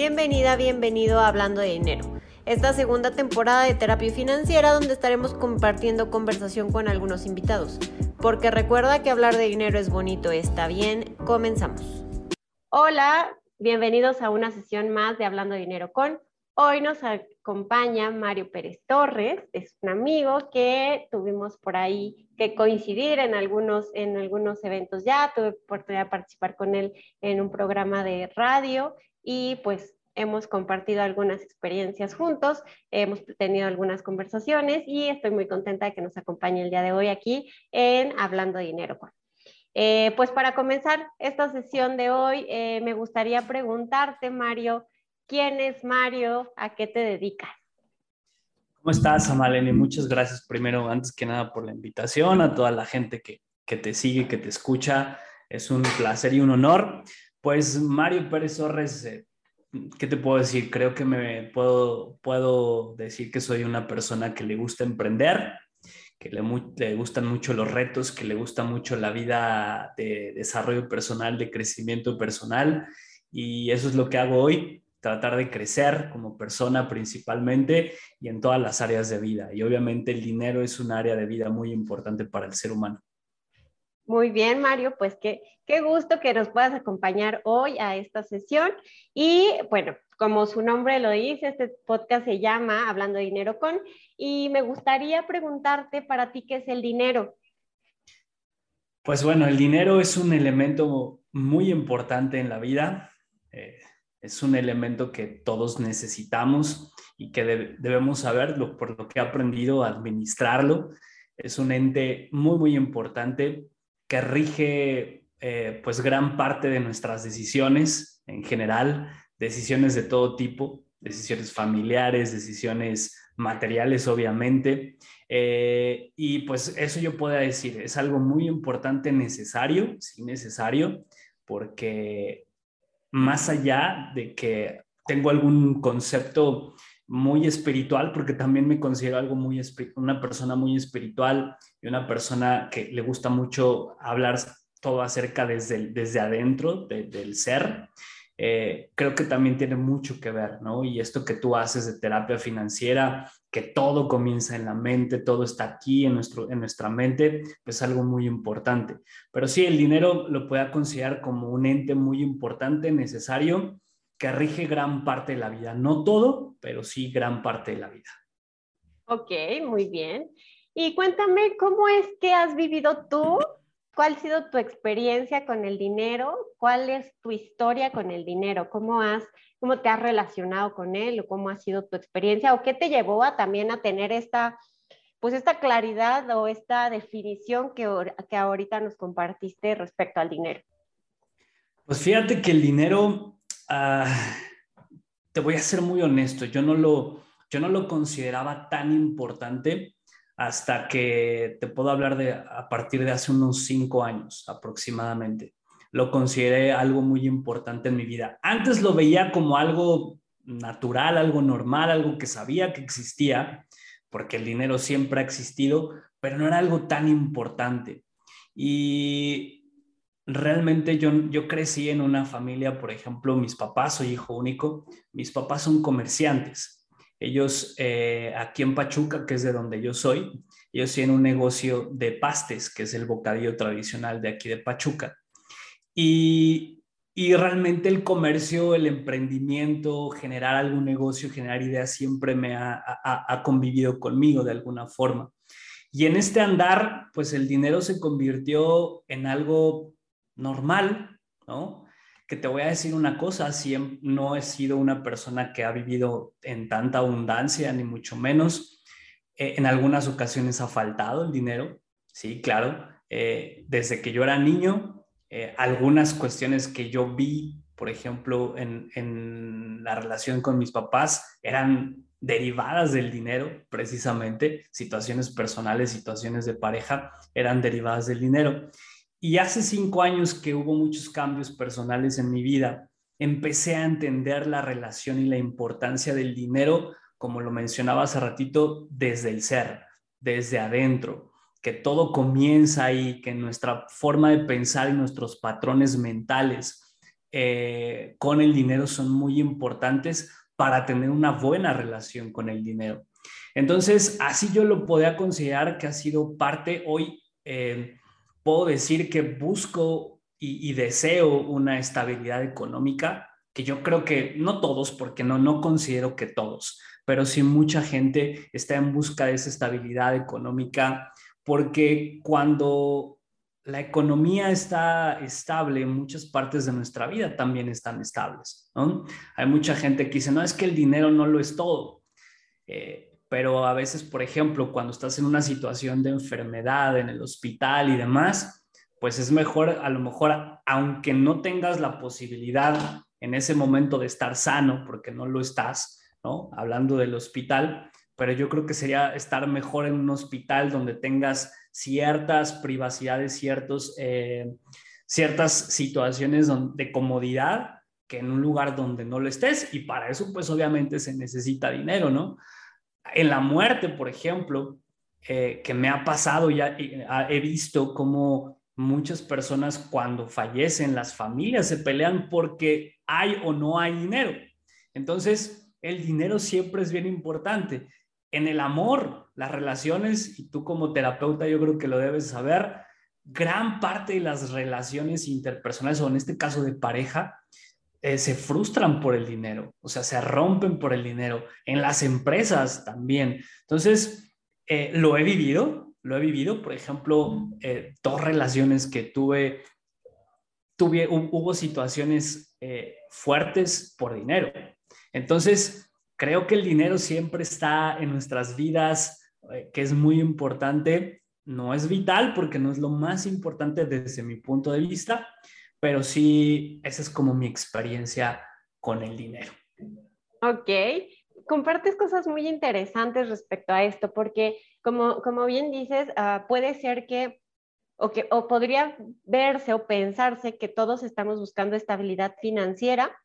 Bienvenida, bienvenido a Hablando de Dinero. Esta segunda temporada de Terapia Financiera donde estaremos compartiendo conversación con algunos invitados. Porque recuerda que hablar de dinero es bonito, está bien. Comenzamos. Hola, bienvenidos a una sesión más de Hablando de Dinero con. Hoy nos acompaña Mario Pérez Torres, es un amigo que tuvimos por ahí que coincidir en algunos, en algunos eventos ya, tuve oportunidad de participar con él en un programa de radio y pues hemos compartido algunas experiencias juntos, hemos tenido algunas conversaciones y estoy muy contenta de que nos acompañe el día de hoy aquí en Hablando Dinero. Eh, pues para comenzar esta sesión de hoy, eh, me gustaría preguntarte, Mario, ¿quién es Mario? ¿A qué te dedicas? ¿Cómo estás, Amalene? Muchas gracias primero, antes que nada, por la invitación, a toda la gente que, que te sigue, que te escucha. Es un placer y un honor. Pues Mario Pérez Torres, eh, ¿qué te puedo decir? Creo que me puedo, puedo decir que soy una persona que le gusta emprender, que le, le, gustan mucho los retos, que le gusta mucho la vida de desarrollo personal, de crecimiento personal. Y eso es lo que hago hoy, tratar de crecer como persona principalmente y en todas las áreas de vida. Y obviamente el dinero es un área de vida muy importante para el ser humano. Muy bien, Mario, pues qué, qué gusto que nos puedas acompañar hoy a esta sesión. Y bueno, como su nombre lo dice, este podcast se llama Hablando Dinero con, y me gustaría preguntarte para ti qué es el dinero. Pues bueno, el dinero es un elemento muy importante en la vida. Eh, es un elemento que todos necesitamos y que debemos saberlo por lo que he aprendido a administrarlo. Es un ente muy, muy importante que rige eh, pues gran parte de nuestras decisiones en general, decisiones de todo tipo, decisiones familiares, decisiones materiales, obviamente. Eh, y pues eso yo puedo decir, es algo muy importante, necesario, sí necesario, porque más allá de que tengo algún concepto muy espiritual, porque también me considero algo muy una persona muy espiritual y una persona que le gusta mucho hablar todo acerca desde, desde adentro del ser. Eh, creo que también tiene mucho que ver, ¿no? Y esto que tú haces de terapia financiera, que todo comienza en la mente, todo está aquí en, nuestro, en nuestra mente, pues es algo muy importante. Pero sí, el dinero lo pueda considerar como un ente muy importante, necesario, que rige gran parte de la vida. No todo, pero sí gran parte de la vida. Ok, muy bien. Y cuéntame, ¿cómo es que has vivido tú? ¿Cuál ha sido tu experiencia con el dinero? ¿Cuál es tu historia con el dinero? ¿Cómo, has, cómo te has relacionado con él? ¿O cómo ha sido tu experiencia? ¿O qué te llevó a también a tener esta, pues esta claridad o esta definición que, que ahorita nos compartiste respecto al dinero? Pues fíjate que el dinero Ah, te voy a ser muy honesto, yo no, lo, yo no lo consideraba tan importante hasta que te puedo hablar de a partir de hace unos cinco años aproximadamente. Lo consideré algo muy importante en mi vida. Antes lo veía como algo natural, algo normal, algo que sabía que existía, porque el dinero siempre ha existido, pero no era algo tan importante. Y realmente yo, yo crecí en una familia, por ejemplo, mis papás, soy hijo único, mis papás son comerciantes. Ellos eh, aquí en Pachuca, que es de donde yo soy, ellos tienen un negocio de pastes, que es el bocadillo tradicional de aquí de Pachuca. Y, y realmente el comercio, el emprendimiento, generar algún negocio, generar ideas, siempre me ha, ha convivido conmigo de alguna forma. Y en este andar, pues el dinero se convirtió en algo normal, ¿no? Que te voy a decir una cosa, si no he sido una persona que ha vivido en tanta abundancia, ni mucho menos. Eh, en algunas ocasiones ha faltado el dinero, sí, claro. Eh, desde que yo era niño, eh, algunas cuestiones que yo vi, por ejemplo, en, en la relación con mis papás, eran derivadas del dinero, precisamente, situaciones personales, situaciones de pareja, eran derivadas del dinero. Y hace cinco años que hubo muchos cambios personales en mi vida, empecé a entender la relación y la importancia del dinero, como lo mencionaba hace ratito, desde el ser, desde adentro, que todo comienza ahí, que nuestra forma de pensar y nuestros patrones mentales eh, con el dinero son muy importantes para tener una buena relación con el dinero. Entonces, así yo lo podría considerar que ha sido parte hoy. Eh, puedo decir que busco y, deseo una estabilidad económica, que yo creo que no todos, porque no, no considero que todos, pero sí mucha gente está en busca de esa estabilidad económica, porque cuando la economía está estable, muchas partes de nuestra vida también están estables. Hay mucha gente que dice, no, es que el dinero no lo es todo. Eh, pero a veces, por ejemplo, cuando estás en una situación de enfermedad en el hospital y demás, pues es mejor, a lo mejor, aunque no tengas la posibilidad en ese momento de estar sano, porque no lo estás, ¿no? Hablando del hospital, pero yo creo que sería estar mejor en un hospital donde tengas ciertas privacidades, ciertos, eh, ciertas situaciones de comodidad que en un lugar donde no lo estés y para eso pues obviamente se necesita dinero, ¿no? En la muerte, por ejemplo, eh, que me ha pasado, ya he visto cómo muchas personas cuando fallecen, las familias se pelean porque hay o no hay dinero. Entonces, el dinero siempre es bien importante. En el amor, las relaciones, y tú como terapeuta yo creo que lo debes saber, gran parte de las relaciones interpersonales, o en este caso de pareja, eh, se frustran por el dinero, o sea, se rompen por el dinero, en las empresas también. Entonces, eh, lo he vivido, lo he vivido, por ejemplo, eh, dos relaciones que tuve, tuve hubo situaciones fuertes por dinero. Entonces, creo que el dinero siempre está en nuestras vidas, que es muy importante. No es vital porque no es lo más importante desde mi punto de vista, pero sí, esa es como mi experiencia con el dinero. Ok, compartes cosas muy interesantes respecto a esto, porque como, como bien dices, ah, puede ser que o, que, o podría verse o pensarse que todos estamos buscando estabilidad financiera,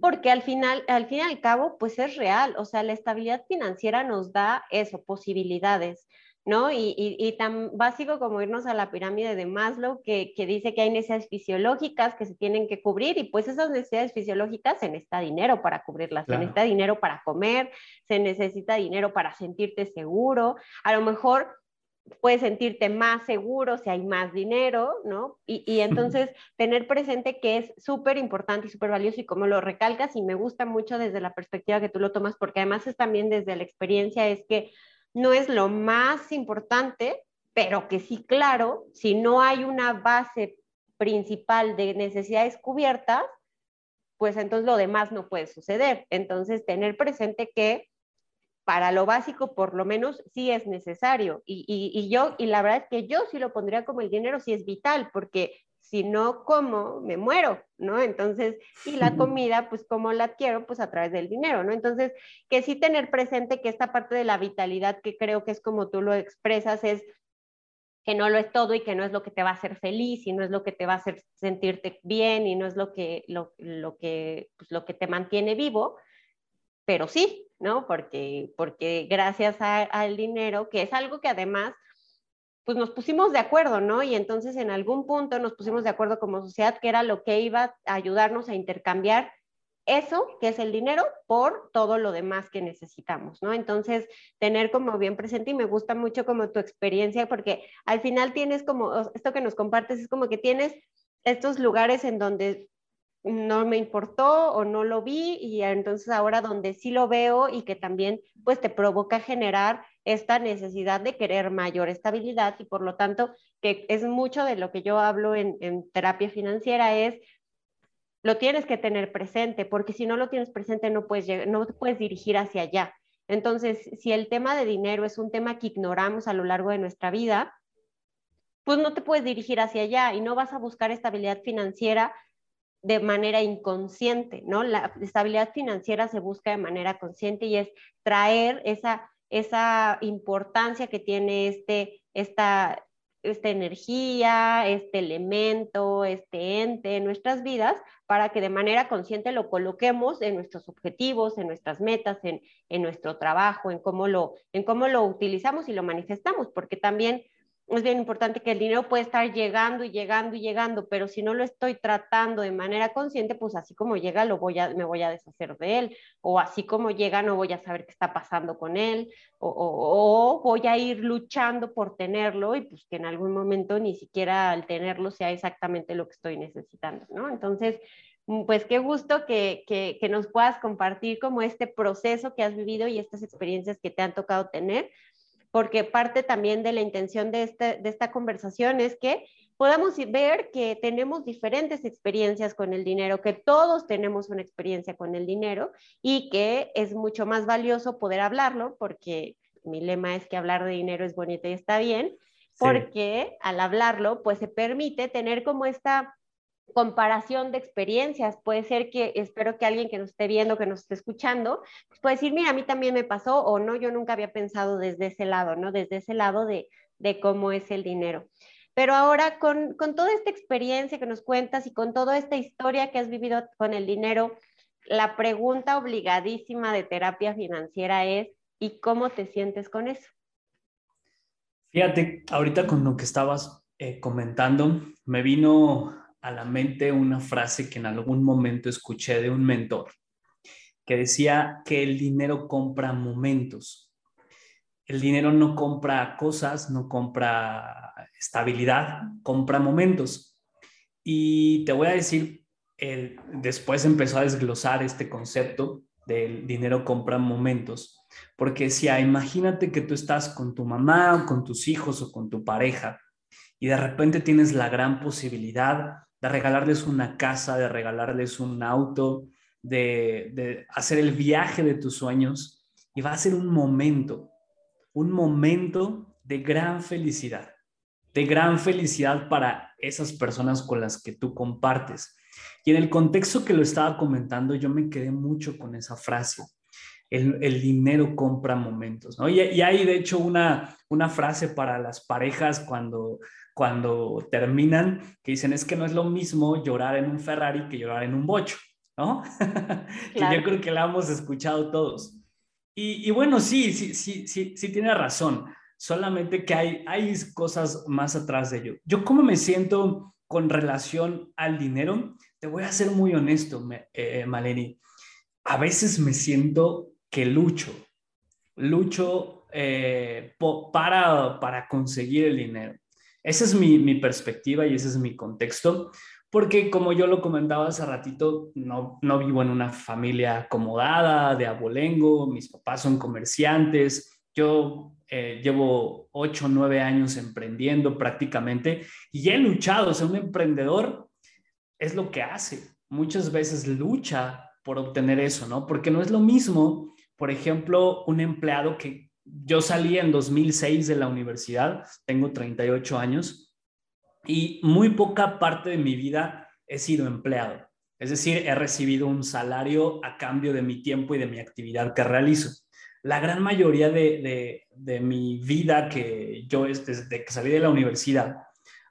porque al final, al fin y al cabo, pues es real, o sea, la estabilidad financiera nos da eso, posibilidades. ¿No? Y, tan básico como irnos a la pirámide de Maslow, que, dice que hay necesidades fisiológicas que se tienen que cubrir y pues esas necesidades fisiológicas se necesita dinero para cubrirlas, se necesita dinero para comer, se necesita dinero para sentirte seguro, a lo mejor puedes sentirte más seguro si hay más dinero, ¿no? Y, y entonces tener presente que es súper importante y súper valioso y como lo recalcas y me gusta mucho desde la perspectiva que tú lo tomas, porque además es también desde la experiencia, es que no es lo más importante, pero que sí, claro, si no hay una base principal de necesidades cubiertas, pues entonces lo demás no puede suceder. Entonces, tener presente que para lo básico, por lo menos, sí es necesario. Y, y, yo, y la verdad es que yo sí lo pondría como el dinero, sí es vital, porque si no como, me muero, ¿no? Entonces, y la comida, pues como la adquiero, pues a través del dinero, ¿no? Entonces, que sí tener presente que esta parte de la vitalidad, que creo que es como tú lo expresas, es que no lo es todo y que no es lo que te va a hacer feliz y no es lo que te va a hacer sentirte bien y no es lo que, lo, que, pues, lo que te mantiene vivo, pero sí, ¿no? Porque, porque gracias al dinero, que es algo que además pues nos pusimos de acuerdo, ¿no? Y entonces en algún punto nos pusimos de acuerdo como sociedad que era lo que iba a ayudarnos a intercambiar eso, que es el dinero, por todo lo demás que necesitamos, ¿no? Entonces, tener como bien presente y me gusta mucho como tu experiencia, porque al final tienes como, esto que nos compartes es como que tienes estos lugares en donde no me importó o no lo vi y entonces ahora donde sí lo veo y que también pues te provoca generar esta necesidad de querer mayor estabilidad y por lo tanto, que es mucho de lo que yo hablo en, terapia financiera, es lo tienes que tener presente, porque si no lo tienes presente no puedes, no puedes dirigir hacia allá. Entonces, si el tema de dinero es un tema que ignoramos a lo largo de nuestra vida, pues no te puedes dirigir hacia allá y no vas a buscar estabilidad financiera de manera inconsciente, ¿no? La estabilidad financiera se busca de manera consciente y es traer esa esa importancia que tiene este, esta, esta energía, este elemento, este ente en nuestras vidas, para que de manera consciente lo coloquemos en nuestros objetivos, en nuestras metas, en, en nuestro trabajo, en cómo, lo, en cómo lo utilizamos y lo manifestamos, porque también es bien importante que el dinero puede estar llegando y llegando y llegando, pero si no lo estoy tratando de manera consciente, pues así como llega, lo voy a, me voy a deshacer de él, o así como llega, no voy a saber qué está pasando con él, o, o voy a ir luchando por tenerlo y pues que en algún momento ni siquiera al tenerlo sea exactamente lo que estoy necesitando, ¿no? Entonces, mm, pues qué gusto que, que, que nos puedas compartir como este proceso que has vivido y estas experiencias que te han tocado tener porque parte también de la intención de, este, de esta conversación es que podamos ver que tenemos diferentes experiencias con el dinero, que todos tenemos una experiencia con el dinero y que es mucho más valioso poder hablarlo, porque mi lema es que hablar de dinero es bonito y está bien, porque al hablarlo, pues se permite tener como esta comparación de experiencias. Puede ser que, espero que alguien que nos esté viendo, que nos esté escuchando, pues puede decir, mira, a mí también me pasó o no, yo nunca había pensado desde ese lado, ¿no? Desde ese lado de, de cómo es el dinero. Pero ahora, con, con, toda esta experiencia que nos cuentas y con toda esta historia que has vivido con el dinero, la pregunta obligadísima de terapia financiera es, ¿y cómo te sientes con eso? Fíjate, ahorita con lo que estabas eh, comentando, me vino a la mente una frase que en algún momento escuché de un mentor, que decía que el dinero compra momentos. El dinero no compra cosas, no compra estabilidad, compra momentos. Y te voy a decir, el, después empezó a desglosar este concepto del dinero compra momentos, porque si imagínate que tú estás con tu mamá o con tus hijos o con tu pareja y de repente tienes la gran posibilidad de regalarles una casa, de regalarles un auto, de, hacer el viaje de tus sueños. Y va a ser un momento, un momento de gran felicidad, de gran felicidad para esas personas con las que tú compartes. Y en el contexto que lo estaba comentando, yo me quedé mucho con esa frase. El, dinero compra momentos, ¿no? Y, y, hay de hecho una, una frase para las parejas cuando cuando terminan, que dicen es que no es lo mismo llorar en un Ferrari que llorar en un bocho, ¿no? que yo creo que la hemos escuchado todos. Y, bueno, sí, sí, sí, sí, sí tiene razón, solamente que hay, hay cosas más atrás de ello. Yo cómo me siento con relación al dinero, te voy a ser muy honesto, eh, Maleni. A veces me siento que lucho, lucho eh, para, para conseguir el dinero. Esa es mi, perspectiva y ese es mi contexto, porque como yo lo comentaba hace ratito, no, no vivo en una familia acomodada, de abolengo, mis papás son comerciantes, yo eh, llevo ocho, nueve años emprendiendo prácticamente y he luchado, o sea, un emprendedor es lo que hace, muchas veces lucha por obtener eso, ¿no? Porque no es lo mismo, por ejemplo, un empleado que yo salí en 2006 de la universidad, tengo 38 años y muy poca parte de mi vida he sido empleado. Es decir, he recibido un salario a cambio de mi tiempo y de mi actividad que realizo. La gran mayoría de, de mi vida que yo desde que salí de la universidad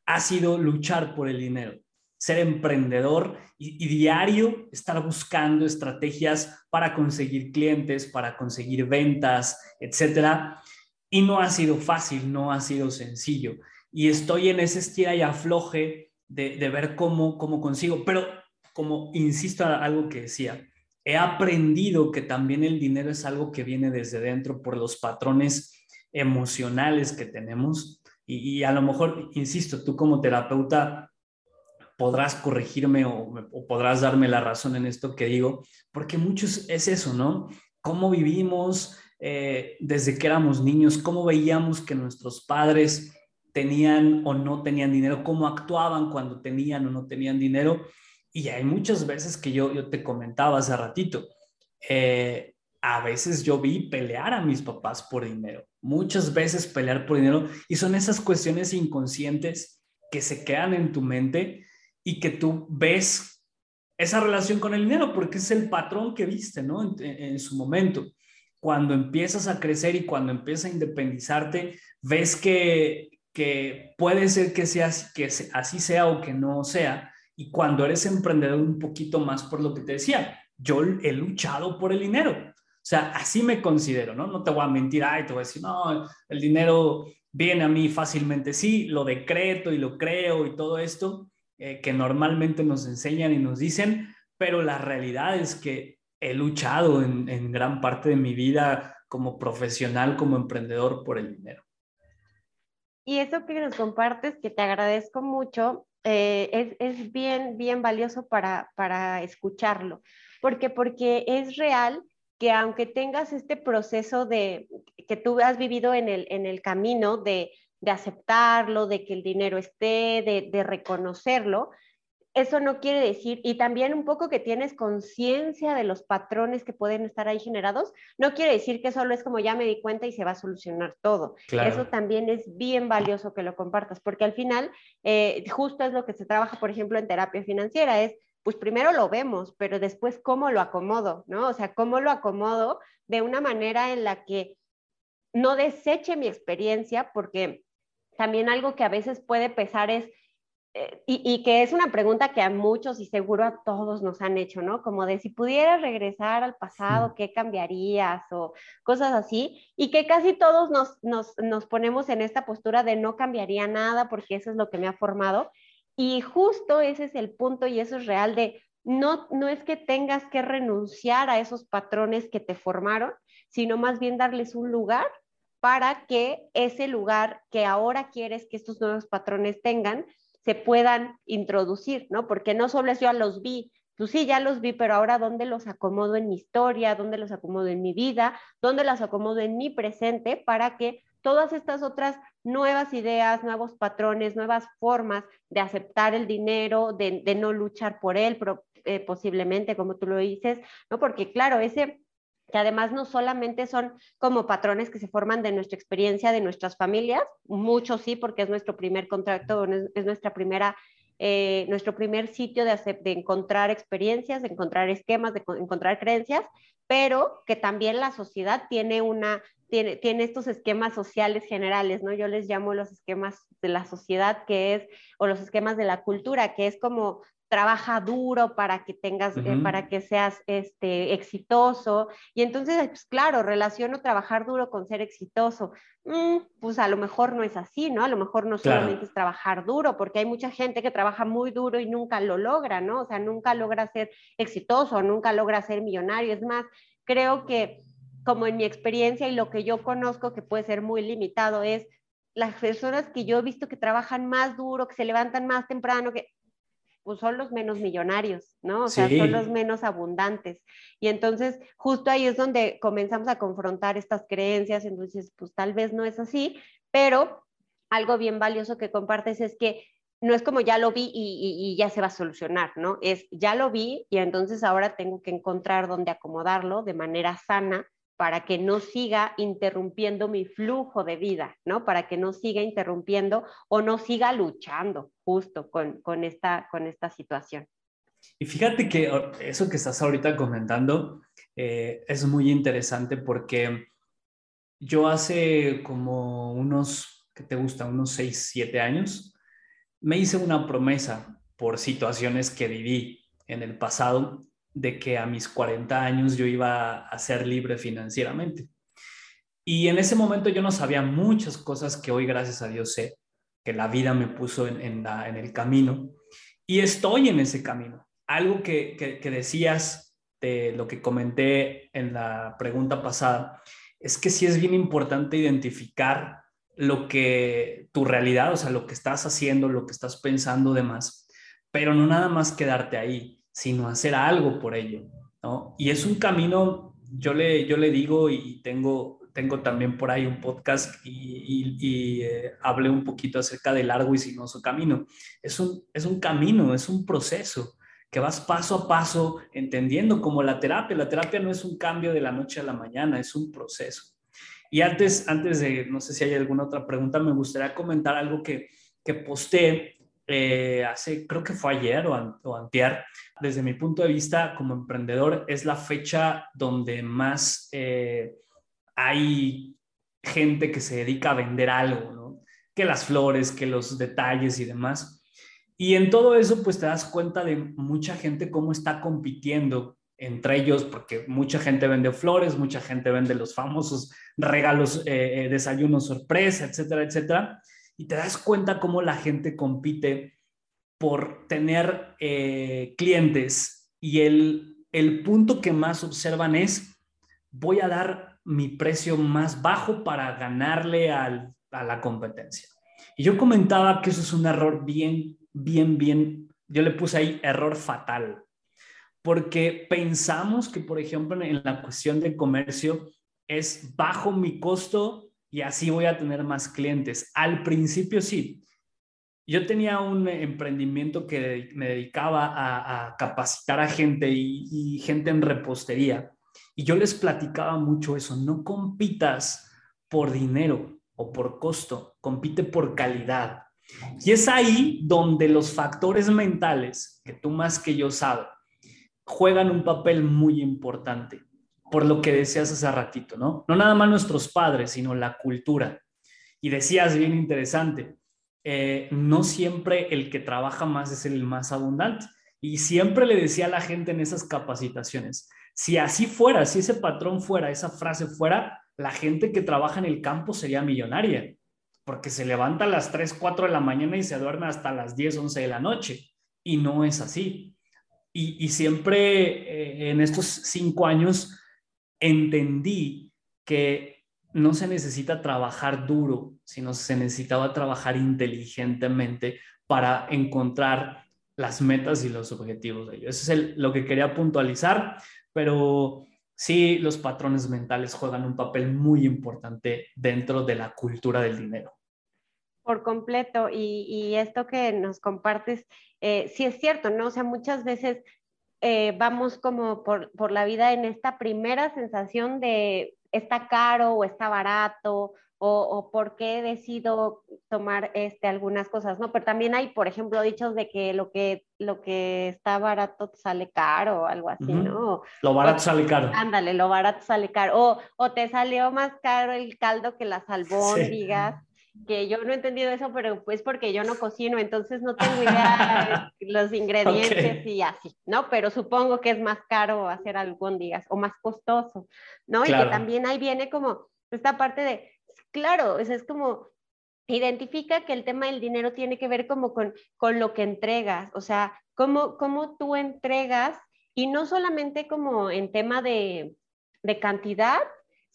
ha sido luchar por el dinero ser emprendedor y, diario estar buscando estrategias para conseguir clientes, para conseguir ventas, etcétera. Y no ha sido fácil, no ha sido sencillo. Y estoy en ese estira y afloje de, ver cómo, cómo consigo. Pero como insisto algo que decía, he aprendido que también el dinero es algo que viene desde dentro por los patrones emocionales que tenemos. Y a lo mejor, insisto, tú como terapeuta podrás corregirme o, podrás darme la razón en esto que digo, porque muchos es eso, ¿no? Cómo vivimos eh, desde que éramos niños, cómo veíamos que nuestros padres tenían o no tenían dinero, cómo actuaban cuando tenían o no tenían dinero. Y hay muchas veces que yo, yo te comentaba hace ratito, eh, a veces yo vi pelear a mis papás por dinero, muchas veces pelear por dinero, y son esas cuestiones inconscientes que se quedan en tu mente y que tú ves esa relación con el dinero, porque es el patrón que viste, ¿no? En, su momento. Cuando empiezas a crecer y cuando empiezas a independizarte, ves que, que puede ser que, sea, que así sea o que no sea. Y cuando eres emprendedor un poquito más por lo que te decía, yo he luchado por el dinero. O sea, así me considero, ¿no? No te voy a mentir, ay, te voy a decir, no, el dinero viene a mí fácilmente, sí, lo decreto y lo creo y todo esto eh, que normalmente nos enseñan y nos dicen, pero la realidad es que he luchado en, gran parte de mi vida como profesional, como emprendedor por el dinero. Y eso que nos compartes, que te agradezco mucho, eh, es, es, bien, bien valioso para, para escucharlo, porque, porque es real que aunque tengas este proceso de que tú has vivido en el, en el camino de, de aceptarlo, de que el dinero esté, de, de reconocerlo, eso no quiere decir, y también un poco que tienes conciencia de los patrones que pueden estar ahí generados, no quiere decir que solo es como ya me di cuenta y se va a solucionar todo. Eso también es bien valioso que lo compartas, porque al final eh, justo es lo que se trabaja, por ejemplo, en terapia financiera, es pues primero lo vemos, pero después cómo lo acomodo, ¿no? O sea, cómo lo acomodo de una manera en la que no deseche mi experiencia, porque también algo que a veces puede pesar es, eh, y, que es una pregunta que a muchos y seguro a todos nos han hecho, ¿no? Como de si pudieras regresar al pasado, ¿qué cambiarías? O cosas así, y que casi todos nos, nos, nos ponemos en esta postura de no cambiaría nada porque eso es lo que me ha formado. Y justo ese es el punto y eso es real de no, no es que tengas que renunciar a esos patrones que te formaron, sino más bien darles un lugar para que ese lugar que ahora quieres que estos nuevos patrones tengan, se puedan introducir, ¿no? Porque no solo es yo los vi, pues sí, ya los vi, pero ahora dónde los acomodo en mi historia, dónde los acomodo en mi vida, dónde los acomodo en mi presente para que todas estas otras nuevas ideas, nuevos patrones, nuevas formas de aceptar el dinero, de, no luchar por él, eh, posiblemente, como tú lo dices, ¿no? Porque claro, ese que además no solamente son como patrones que se forman de nuestra experiencia, de nuestras familias, muchos sí, porque es nuestro primer contacto, es nuestra primera, eh, nuestro primer sitio de, de encontrar experiencias, de encontrar esquemas, de encontrar creencias, pero que también la sociedad tiene una tiene, tiene, estos esquemas sociales generales, ¿no? Yo les llamo los esquemas de la sociedad, que es, o los esquemas de la cultura, que es como trabaja duro para que tengas, eh, para que seas este, exitoso. Y entonces, pues claro, relaciono trabajar duro con ser exitoso. Mm, pues a lo mejor no es así, ¿no? A lo mejor no solamente es trabajar duro, porque hay mucha gente que trabaja muy duro y nunca lo logra, ¿no? O sea, nunca logra ser exitoso, nunca logra ser millonario. Es más, creo que como en mi experiencia y lo que yo conozco que puede ser muy limitado es las personas que yo he visto que trabajan más duro, que se levantan más temprano, que pues son los menos millonarios, ¿no? O sea, son los menos abundantes. Y entonces, justo ahí es donde comenzamos a confrontar estas creencias, entonces, pues tal vez no es así, pero algo bien valioso que compartes es que no es como ya lo vi y, y, ya se va a solucionar, ¿no? Es ya lo vi y entonces ahora tengo que encontrar dónde acomodarlo de manera sana para que no siga interrumpiendo mi flujo de vida, ¿no? Para que no siga interrumpiendo o no siga luchando justo con, con, esta, con esta situación. Y fíjate que eso que estás ahorita comentando eh, es muy interesante porque yo hace como unos, ¿qué te gusta? Unos 6, 7 años, me hice una promesa por situaciones que viví en el pasado de que a mis 40 años yo iba a ser libre financieramente. Y en ese momento yo no sabía muchas cosas que hoy, gracias a Dios, sé, que la vida me puso en, en, el camino. Y estoy en ese camino. Algo que, que, decías de lo que comenté en la pregunta pasada, es que sí es bien importante identificar lo que tu realidad, o sea, lo que estás haciendo, lo que estás pensando demás, pero no nada más quedarte ahí sino hacer algo por ello, ¿no? Y es un camino, yo le, yo le digo y tengo, tengo también por ahí un podcast y, y, eh, hablé un poquito acerca del largo y sinuoso camino. Es un, es un camino, es un proceso que vas paso a paso entendiendo como la terapia. La terapia no es un cambio de la noche a la mañana, es un proceso. Y antes, antes de, no sé si hay alguna otra pregunta, me gustaría comentar algo que, que posté eh, hace, creo que fue ayer o, antier, desde mi punto de vista como emprendedor, es la fecha donde más eh, hay gente que se dedica a vender algo. Que las flores, que los detalles y demás. Y en todo eso, pues te das cuenta de mucha gente cómo está compitiendo entre ellos, porque mucha gente vende flores, mucha gente vende los famosos regalos, eh, desayunos sorpresa, etcétera, etcétera. Y te das cuenta cómo la gente compite por tener eh, clientes y el, el punto que más observan es, voy a dar mi precio más bajo para ganarle a la competencia. Y yo comentaba que eso es un error bien, bien, bien, yo le puse ahí error fatal porque pensamos que, por ejemplo, en la cuestión del comercio es bajo mi costo y así voy a tener más clientes. Al principio sí. Yo tenía un emprendimiento que me dedicaba a, capacitar a gente y, gente en repostería. Y yo les platicaba mucho eso, no compitas por dinero o por costo, compite por calidad. Y es ahí donde los factores mentales, que tú más que yo sabes, juegan un papel muy importante, por lo que decías hace ratito, ¿no? No nada más nuestros padres, sino la cultura. Y decías bien interesante, eh, no siempre el que trabaja más es el más abundante. Y siempre le decía a la gente en esas capacitaciones, si así fuera, si ese patrón fuera, esa frase fuera, la gente que trabaja en el campo sería millonaria, porque se levanta a las 3, 4 de la mañana y se duerme hasta las 10, 11 de la noche. Y no es así. Y, siempre eh, en estos cinco años entendí que no se necesita trabajar duro, sino se necesitaba trabajar inteligentemente para encontrar las metas y los objetivos de ellos. Eso es lo que quería puntualizar, pero sí, los patrones mentales juegan un papel muy importante dentro de la cultura del dinero. Por completo, y, esto que nos compartes, eh, sí es cierto, ¿no? O sea, muchas veces eh, vamos como por, por, la vida en esta primera sensación de está caro o está barato o, o, por qué decido tomar este, algunas cosas, ¿no? Pero también hay, por ejemplo, dichos de que lo que, lo que está barato sale caro o algo así, ¿no? Lo barato sale caro. Ándale, lo barato sale caro. O, o te salió más caro el caldo que las albóndigas que yo no he entendido eso, pero pues porque yo no cocino, entonces no tengo idea de los ingredientes y así, ¿no? Pero supongo que es más caro hacer albóndigas o más costoso, ¿no? Y que también ahí viene como esta parte de, claro, es, es como identifica que el tema del dinero tiene que ver como con, con lo que entregas, o sea, cómo, cómo tú entregas y no solamente como en tema de, de cantidad,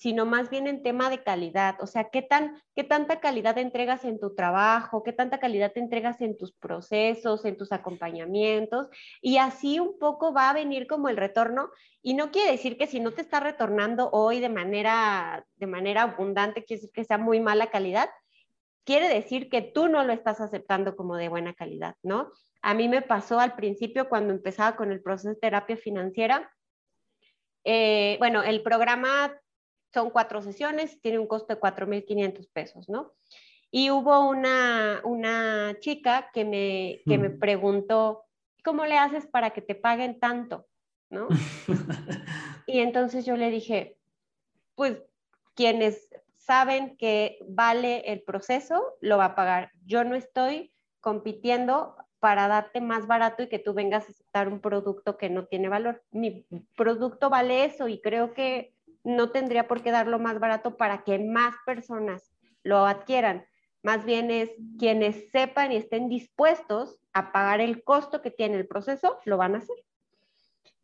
sino más bien en tema de calidad, o sea, ¿qué, tan, qué tanta calidad entregas en tu trabajo, qué tanta calidad te entregas en tus procesos, en tus acompañamientos, y así un poco va a venir como el retorno, y no quiere decir que si no te está retornando hoy de manera, de manera abundante, quiere decir que sea muy mala calidad, quiere decir que tú no lo estás aceptando como de buena calidad, ¿no? A mí me pasó al principio cuando empezaba con el proceso de terapia financiera, eh, bueno, el programa son cuatro sesiones, tiene un costo de 4.500 pesos, ¿no? Y hubo una, una chica que me, que me preguntó, ¿cómo le haces para que te paguen tanto? ¿No? y entonces yo le dije, pues quienes saben que vale el proceso, lo va a pagar. Yo no estoy compitiendo para darte más barato y que tú vengas a aceptar un producto que no tiene valor. Mi producto vale eso y creo que no tendría por qué darlo más barato para que más personas lo adquieran. Más bien es quienes sepan y estén dispuestos a pagar el costo que tiene el proceso, lo van a hacer.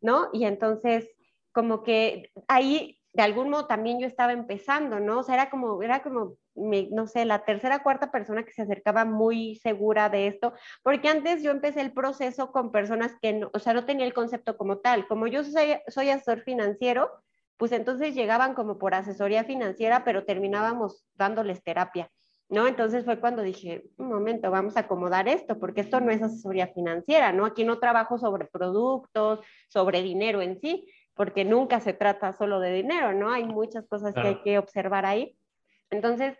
¿No? Y entonces, como que ahí, de algún modo, también yo estaba empezando, ¿no? O sea, era como, era como, no sé, la tercera, cuarta persona que se acercaba muy segura de esto, porque antes yo empecé el proceso con personas que, no, o sea, no tenía el concepto como tal. Como yo soy, soy asesor financiero, pues entonces llegaban como por asesoría financiera, pero terminábamos dándoles terapia, ¿no? Entonces fue cuando dije, un momento, vamos a acomodar esto, porque esto no es asesoría financiera, ¿no? Aquí no trabajo sobre productos, sobre dinero en sí, porque nunca se trata solo de dinero, ¿no? Hay muchas cosas que hay que observar ahí. Entonces,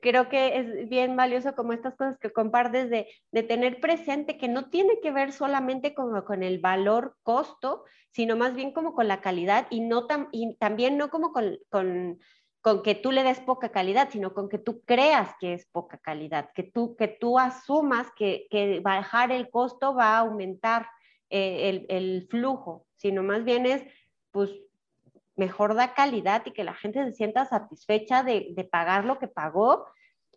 creo que es bien valioso como estas cosas que compartes de, de tener presente que no tiene que ver solamente como con el valor costo, sino más bien como con la calidad y, no y también no como con, con, con, que tú le des poca calidad, sino con que tú creas que es poca calidad, que tú, que tú asumas que, que bajar el costo va a aumentar eh, el, el, flujo, sino más bien es, pues, mejor da calidad y que la gente se sienta satisfecha de, de pagar lo que pagó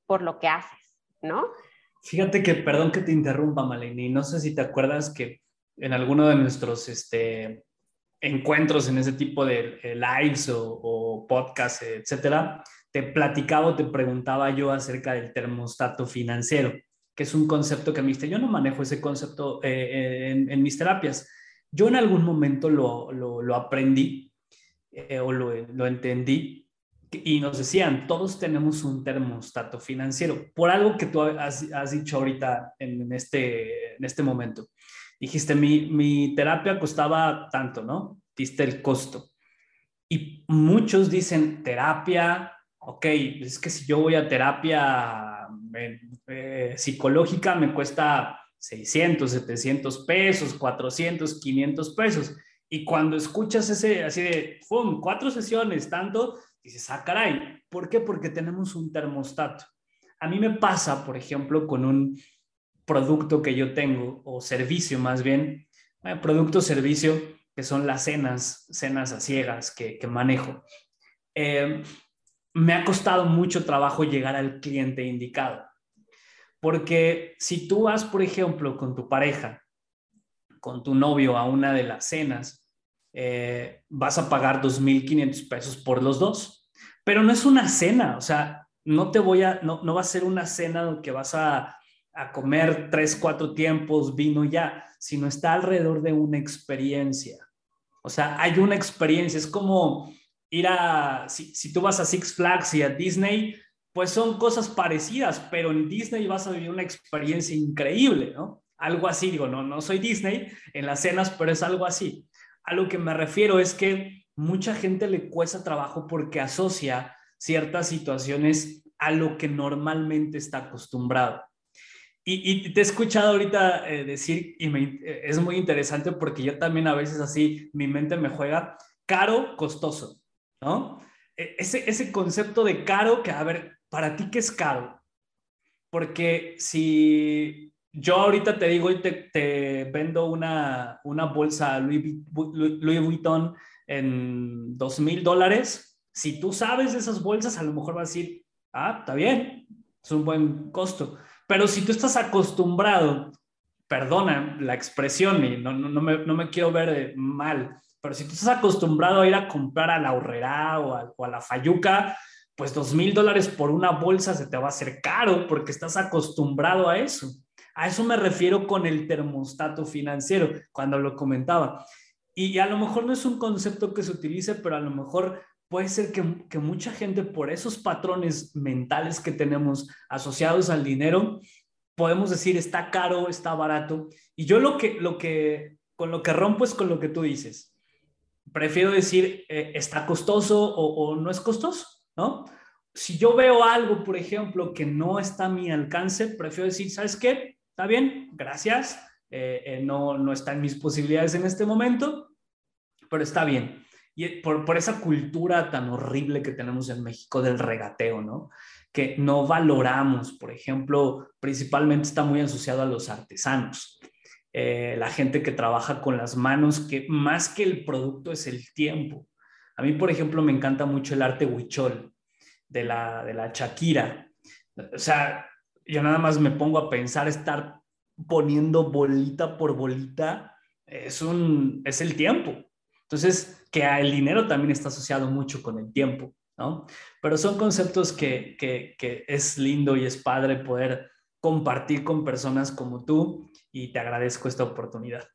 por lo que haces, ¿no? Fíjate que, perdón que te interrumpa, Maleni, no sé si te acuerdas que en alguno de nuestros este, encuentros en ese tipo de eh, lives o, podcasts, etcétera, te platicaba o te preguntaba yo acerca del termostato financiero, que es un concepto que me dijiste, yo no manejo ese concepto eh, en, en, mis terapias. Yo en algún momento lo, lo aprendí eh, o lo, lo entendí y nos decían, todos tenemos un termostato financiero, por algo que tú has, dicho ahorita en, este, en este momento. Dijiste, mi, mi terapia costaba tanto, ¿no? Diste el costo. Y muchos dicen, terapia, ok, es que si yo voy a terapia eh, psicológica me cuesta 600, 700 pesos, 400, 500 pesos. Y cuando escuchas ese, así de, ¡pum!, cuatro sesiones, tanto, dices, ah, caray, ¿por qué? Porque tenemos un termostato. A mí me pasa, por ejemplo, con un producto que yo tengo, o servicio más bien, eh, producto servicio, que son las cenas, cenas a ciegas que, manejo. Eh, me ha costado mucho trabajo llegar al cliente indicado. Porque si tú vas, por ejemplo, con tu pareja, con tu novio a una de las cenas, eh, vas a pagar 2.500 pesos por los dos. Pero no es una cena, o sea, no te voy a, no, no va a ser una cena donde vas a, a comer tres, cuatro tiempos, vino ya, sino está alrededor de una experiencia. O sea, hay una experiencia, es como ir a, si, si tú vas a Six Flags y a Disney, pues son cosas parecidas, pero en Disney vas a vivir una experiencia increíble, ¿no? Algo así, digo, no, no soy Disney en las cenas, pero es algo así. A lo que me refiero es que mucha gente le cuesta trabajo porque asocia ciertas situaciones a lo que normalmente está acostumbrado. Y, te he escuchado ahorita eh, decir, y me, eh, es muy interesante porque yo también a veces así, mi mente me juega, caro, costoso, ¿no? E, ese, ese concepto de caro, que a ver, para ti, ¿qué es caro? Porque si yo ahorita te digo y te, vendo una, una bolsa Louis, Louis Vuitton en dos mil dólares, si tú sabes de esas bolsas, a lo mejor vas a decir, ah, está bien, es un buen costo. Pero si tú estás acostumbrado, perdona la expresión y no, no, me, no me, quiero ver mal, pero si tú estás acostumbrado a ir a comprar a la horrera o a, o a la fayuca, pues dos mil dólares por una bolsa se te va a hacer caro porque estás acostumbrado a eso. A eso me refiero con el termostato financiero, cuando lo comentaba. Y a lo mejor no es un concepto que se utilice, pero a lo mejor puede ser que, que, mucha gente por esos patrones mentales que tenemos asociados al dinero, podemos decir está caro, está barato. Y yo lo que, lo que, con lo que rompo es con lo que tú dices. Prefiero decir eh, está costoso o, o no es costoso, ¿no? Si yo veo algo, por ejemplo, que no está a mi alcance, prefiero decir, ¿sabes qué? Está bien, gracias, eh, eh, no, no está en mis posibilidades en este momento, pero está bien. Y por, por esa cultura tan horrible que tenemos en México del regateo, ¿no? Que no valoramos, por ejemplo, principalmente está muy asociado a los artesanos. Eh, la gente que trabaja con las manos, que más que el producto es el tiempo. A mí, por ejemplo, me encanta mucho el arte huichol de la, de la Shakira. O sea, yo nada más me pongo a pensar estar poniendo bolita por bolita, es, un, es el tiempo. Entonces, que el dinero también está asociado mucho con el tiempo, ¿no? Pero son conceptos que, que, que es lindo y es padre poder compartir con personas como tú y te agradezco esta oportunidad.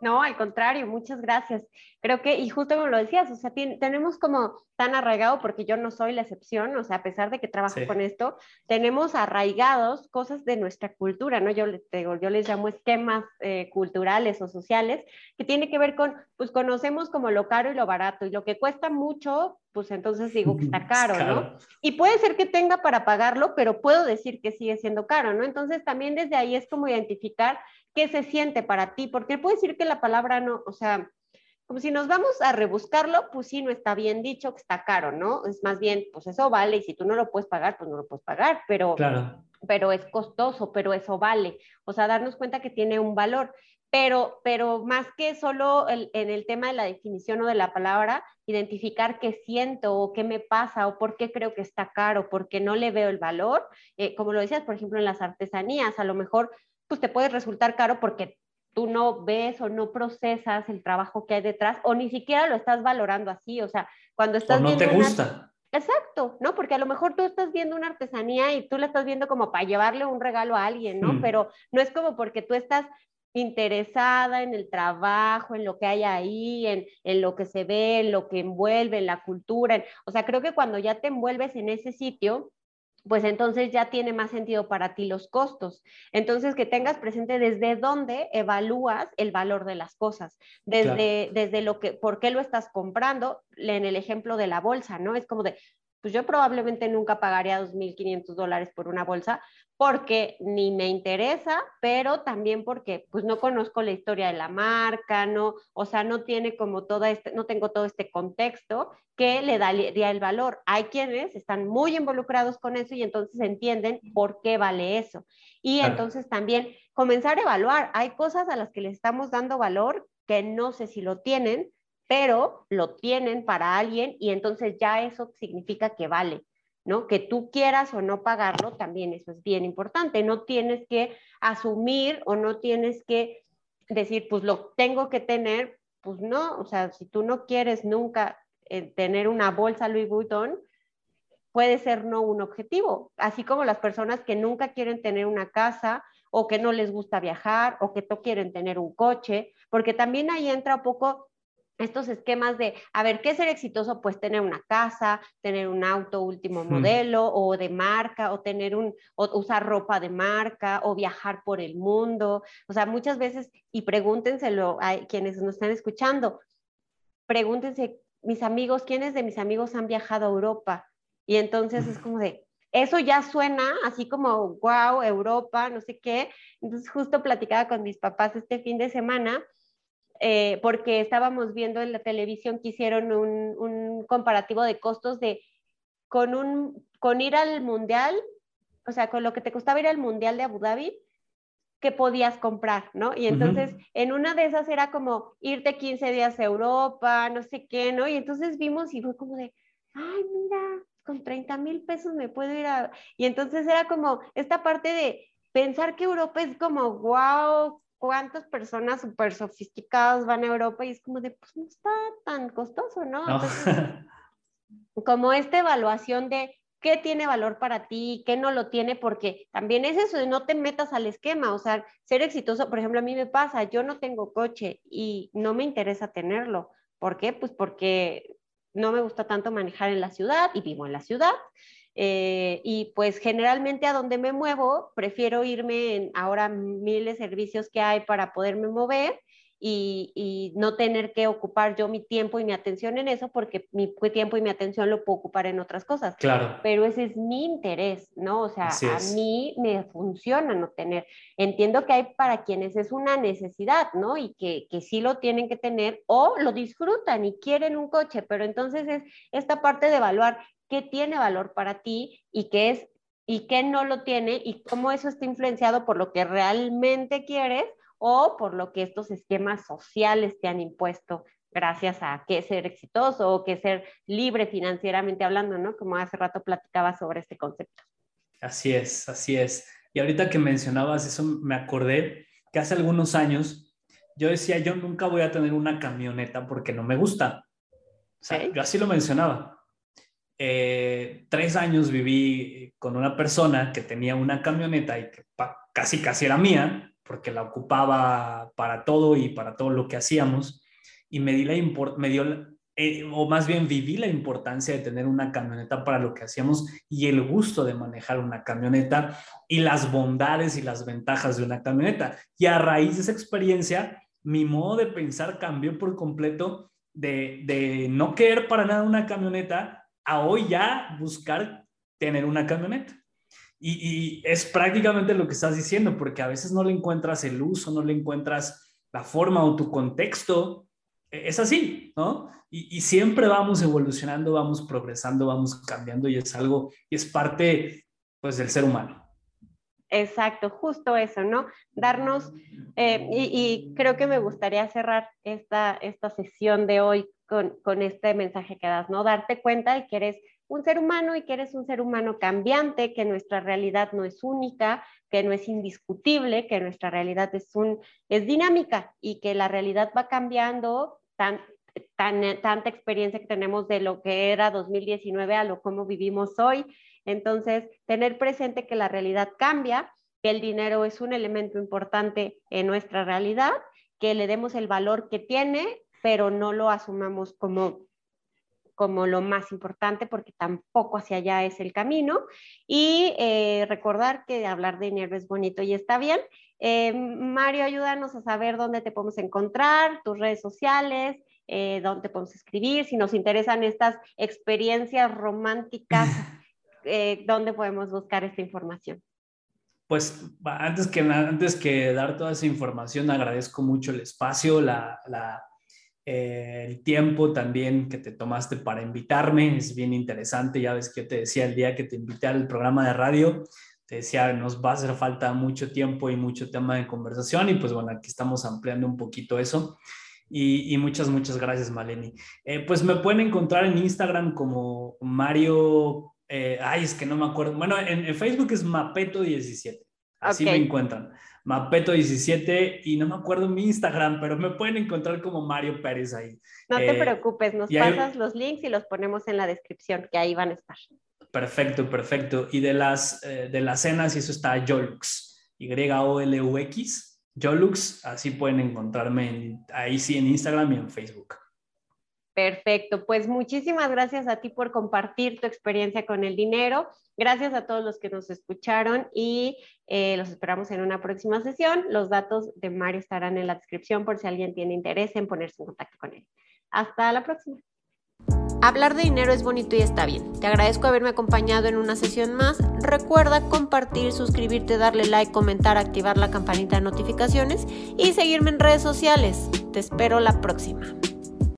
No, al contrario, muchas gracias. Creo que, y justo como lo decías, o sea, tenemos como tan arraigado, porque yo no soy la excepción, o sea, a pesar de que trabajo sí. con esto, tenemos arraigados cosas de nuestra cultura, ¿no? Yo, digo, yo les llamo esquemas eh, culturales o sociales, que tiene que ver con, pues conocemos como lo caro y lo barato, y lo que cuesta mucho, pues entonces digo que está caro, caro, ¿no? Y puede ser que tenga para pagarlo, pero puedo decir que sigue siendo caro, ¿no? Entonces también desde ahí es como identificar qué se siente para ti, porque puede decir que la palabra no, o sea, como si nos vamos a rebuscarlo, pues sí, no está bien dicho que está caro, ¿no? Es más bien, pues eso vale, y si tú no lo puedes pagar, pues no lo puedes pagar, pero, claro. pero es costoso, pero eso vale. O sea, darnos cuenta que tiene un valor. pero, pero más que solo en el tema de la definición o de la palabra, identificar qué siento o qué me pasa o por qué creo que está caro, porque no le veo el valor. Eh, como lo decías, por ejemplo, en las artesanías, a lo mejor pues te puede resultar caro porque tú no ves o no procesas el trabajo que hay detrás o ni siquiera lo estás valorando así, o sea, cuando estás... O no te gusta. Exacto, ¿no? Porque a lo mejor tú estás viendo una artesanía y tú la estás viendo como para llevarle un regalo a alguien, ¿no? Mm. Pero no es como porque tú estás interesada en el trabajo, en lo que hay ahí, en, en, lo que se ve, en lo que envuelve, en la cultura. o sea, creo que cuando ya te envuelves en ese sitio, pues entonces ya tiene más sentido para ti los costos. Entonces, que tengas presente desde dónde evalúas el valor de las cosas, desde, desde lo que, por qué lo estás comprando, en el ejemplo de la bolsa, ¿no? Es como de, pues yo probablemente nunca pagaría 2.500 dólares por una bolsa porque ni me interesa, pero también porque pues no conozco la historia de la marca, no, o sea, no tiene como toda este, no tengo todo este contexto que le daría el valor. Hay quienes están muy involucrados con eso y entonces entienden por qué vale eso. Y entonces también comenzar a evaluar, hay cosas a las que le estamos dando valor que no sé si lo tienen, pero lo tienen para alguien y entonces ya eso significa que vale, ¿no? Que tú quieras o no pagarlo, también eso es bien importante. No tienes que asumir o no tienes que decir, pues lo tengo que tener, pues no, o sea, si tú no quieres nunca eh, tener una bolsa Louis Vuitton, puede ser no un objetivo, así como las personas que nunca quieren tener una casa o que no les gusta viajar o que no quieren tener un coche, porque también ahí entra un poco estos esquemas de, a ver, ¿qué es ser exitoso? Pues tener una casa, tener un auto último modelo o de marca, o tener un, o usar ropa de marca, o viajar por el mundo. O sea, muchas veces, y pregúntenselo a quienes nos están escuchando, pregúntense, mis amigos, ¿quiénes de mis amigos han viajado a Europa? Y entonces es como de, eso ya suena así como, wow, Europa, no sé qué. Entonces justo platicaba con mis papás este fin de semana eh, porque estábamos viendo en la televisión que hicieron un, comparativo de costos de con, un, con ir al mundial, o sea, con lo que te costaba ir al mundial de Abu Dhabi, que podías comprar, ¿no? Y entonces en una de esas era como irte 15 días a Europa, no sé qué, ¿no? Y entonces vimos y fue como de, ay, mira, con 30 mil pesos me puedo ir a... Y entonces era como esta parte de pensar que Europa es como, wow, cuántas personas súper sofisticadas van a Europa y es como de, pues no está tan costoso, ¿no? como esta evaluación de qué tiene valor para ti, qué no lo tiene, porque también es eso, no te metas al esquema, o sea, ser exitoso, por ejemplo, a mí me pasa, yo no tengo coche y no me interesa tenerlo. ¿Por qué? Pues porque no me gusta tanto manejar en la ciudad y vivo en la ciudad. Eh, y pues generalmente a donde me muevo, prefiero irme en ahora miles de servicios que hay para poderme mover y, no tener que ocupar yo mi tiempo y mi atención en eso, porque mi tiempo y mi atención lo puedo ocupar en otras cosas. Claro. Pero ese es mi interés, ¿no? O sea, a mí me funciona no tener. Entiendo que hay para quienes es una necesidad, ¿no? Y que, que sí lo tienen que tener o lo disfrutan y quieren un coche, pero entonces es esta parte de evaluar qué tiene valor para ti y qué es y qué no lo tiene y cómo eso está influenciado por lo que realmente quieres o por lo que estos esquemas sociales te han impuesto gracias a que ser exitoso o que ser libre financieramente hablando, ¿no? Como hace rato platicaba sobre este concepto. Así es, así es. Y ahorita que mencionabas eso, me acordé que hace algunos años yo decía, yo nunca voy a tener una camioneta porque no me gusta. O sea, yo así lo mencionaba. Eh, tres años viví con una persona que tenía una camioneta y que casi casi era mía, porque la ocupaba para todo y para todo lo que hacíamos, y me, di la me dio, eh, o más bien viví la importancia de tener una camioneta para lo que hacíamos y el gusto de manejar una camioneta y las bondades y las ventajas de una camioneta. Y a raíz de esa experiencia, mi modo de pensar cambió por completo de, de no querer para nada una camioneta a hoy ya buscar tener una camioneta. Y, es prácticamente lo que estás diciendo, porque a veces no le encuentras el uso, no le encuentras la forma o tu contexto. E, es así, ¿no? Y, siempre vamos evolucionando, vamos progresando, vamos cambiando y es algo, y es parte, pues, del ser humano. Exacto, justo eso, ¿no? Darnos, eh, y, creo que me gustaría cerrar esta, esta sesión de hoy con, este mensaje que das, ¿no? Darte cuenta de que eres un ser humano y que eres un ser humano cambiante, que nuestra realidad no es única, que no es indiscutible, que nuestra realidad es, un, es dinámica y que la realidad va cambiando tan, tan, tanta experiencia que tenemos de lo que era 2019 a lo como vivimos hoy entonces, tener presente que la realidad cambia, que el dinero es un elemento importante en nuestra realidad, que le demos el valor que tiene, pero no lo asumamos como como lo más importante porque tampoco hacia allá es el camino y eh, recordar que hablar de dinero es bonito y está bien. Eh, Mario, ayúdanos a saber dónde te podemos encontrar, tus redes sociales, eh, dónde podemos escribir, si nos interesan estas experiencias románticas eh, dónde podemos buscar esta información. Pues antes que, antes que dar toda esa información, agradezco mucho el espacio, la, eh, el tiempo también que te tomaste para invitarme. Es bien interesante. Ya ves que yo te decía el día que te invité al programa de radio, te decía, nos va a hacer falta mucho tiempo y mucho tema de conversación. Y pues bueno, aquí estamos ampliando un poquito eso. Y, muchas, muchas gracias, Maleni. Eh, pues me pueden encontrar en Instagram como Mario eh, ay, es que no me acuerdo. Bueno, en, Facebook es Mapeto17. Así me encuentran. Mapeto17 y no me acuerdo mi Instagram, pero me pueden encontrar como Mario Pérez ahí. No te eh, preocupes, nos pasas los links y los ponemos en la descripción, que ahí van a estar. Perfecto, perfecto. Y de las, eh, de las cenas, y eso está Yolux, Y-O-L-U-X, Yolux, así pueden encontrarme ahí sí en Instagram y en Facebook. Perfecto, pues muchísimas gracias a ti por compartir tu experiencia con el dinero. Gracias a todos los que nos escucharon y eh, los esperamos en una próxima sesión. Los datos de Mario estarán en la descripción por si alguien tiene interés en ponerse en contacto con él. Hasta la próxima. Hablar de dinero es bonito y está bien. Te agradezco haberme acompañado en una sesión más. Recuerda compartir, suscribirte, darle like, comentar, activar la campanita de notificaciones y seguirme en redes sociales. Te espero la próxima.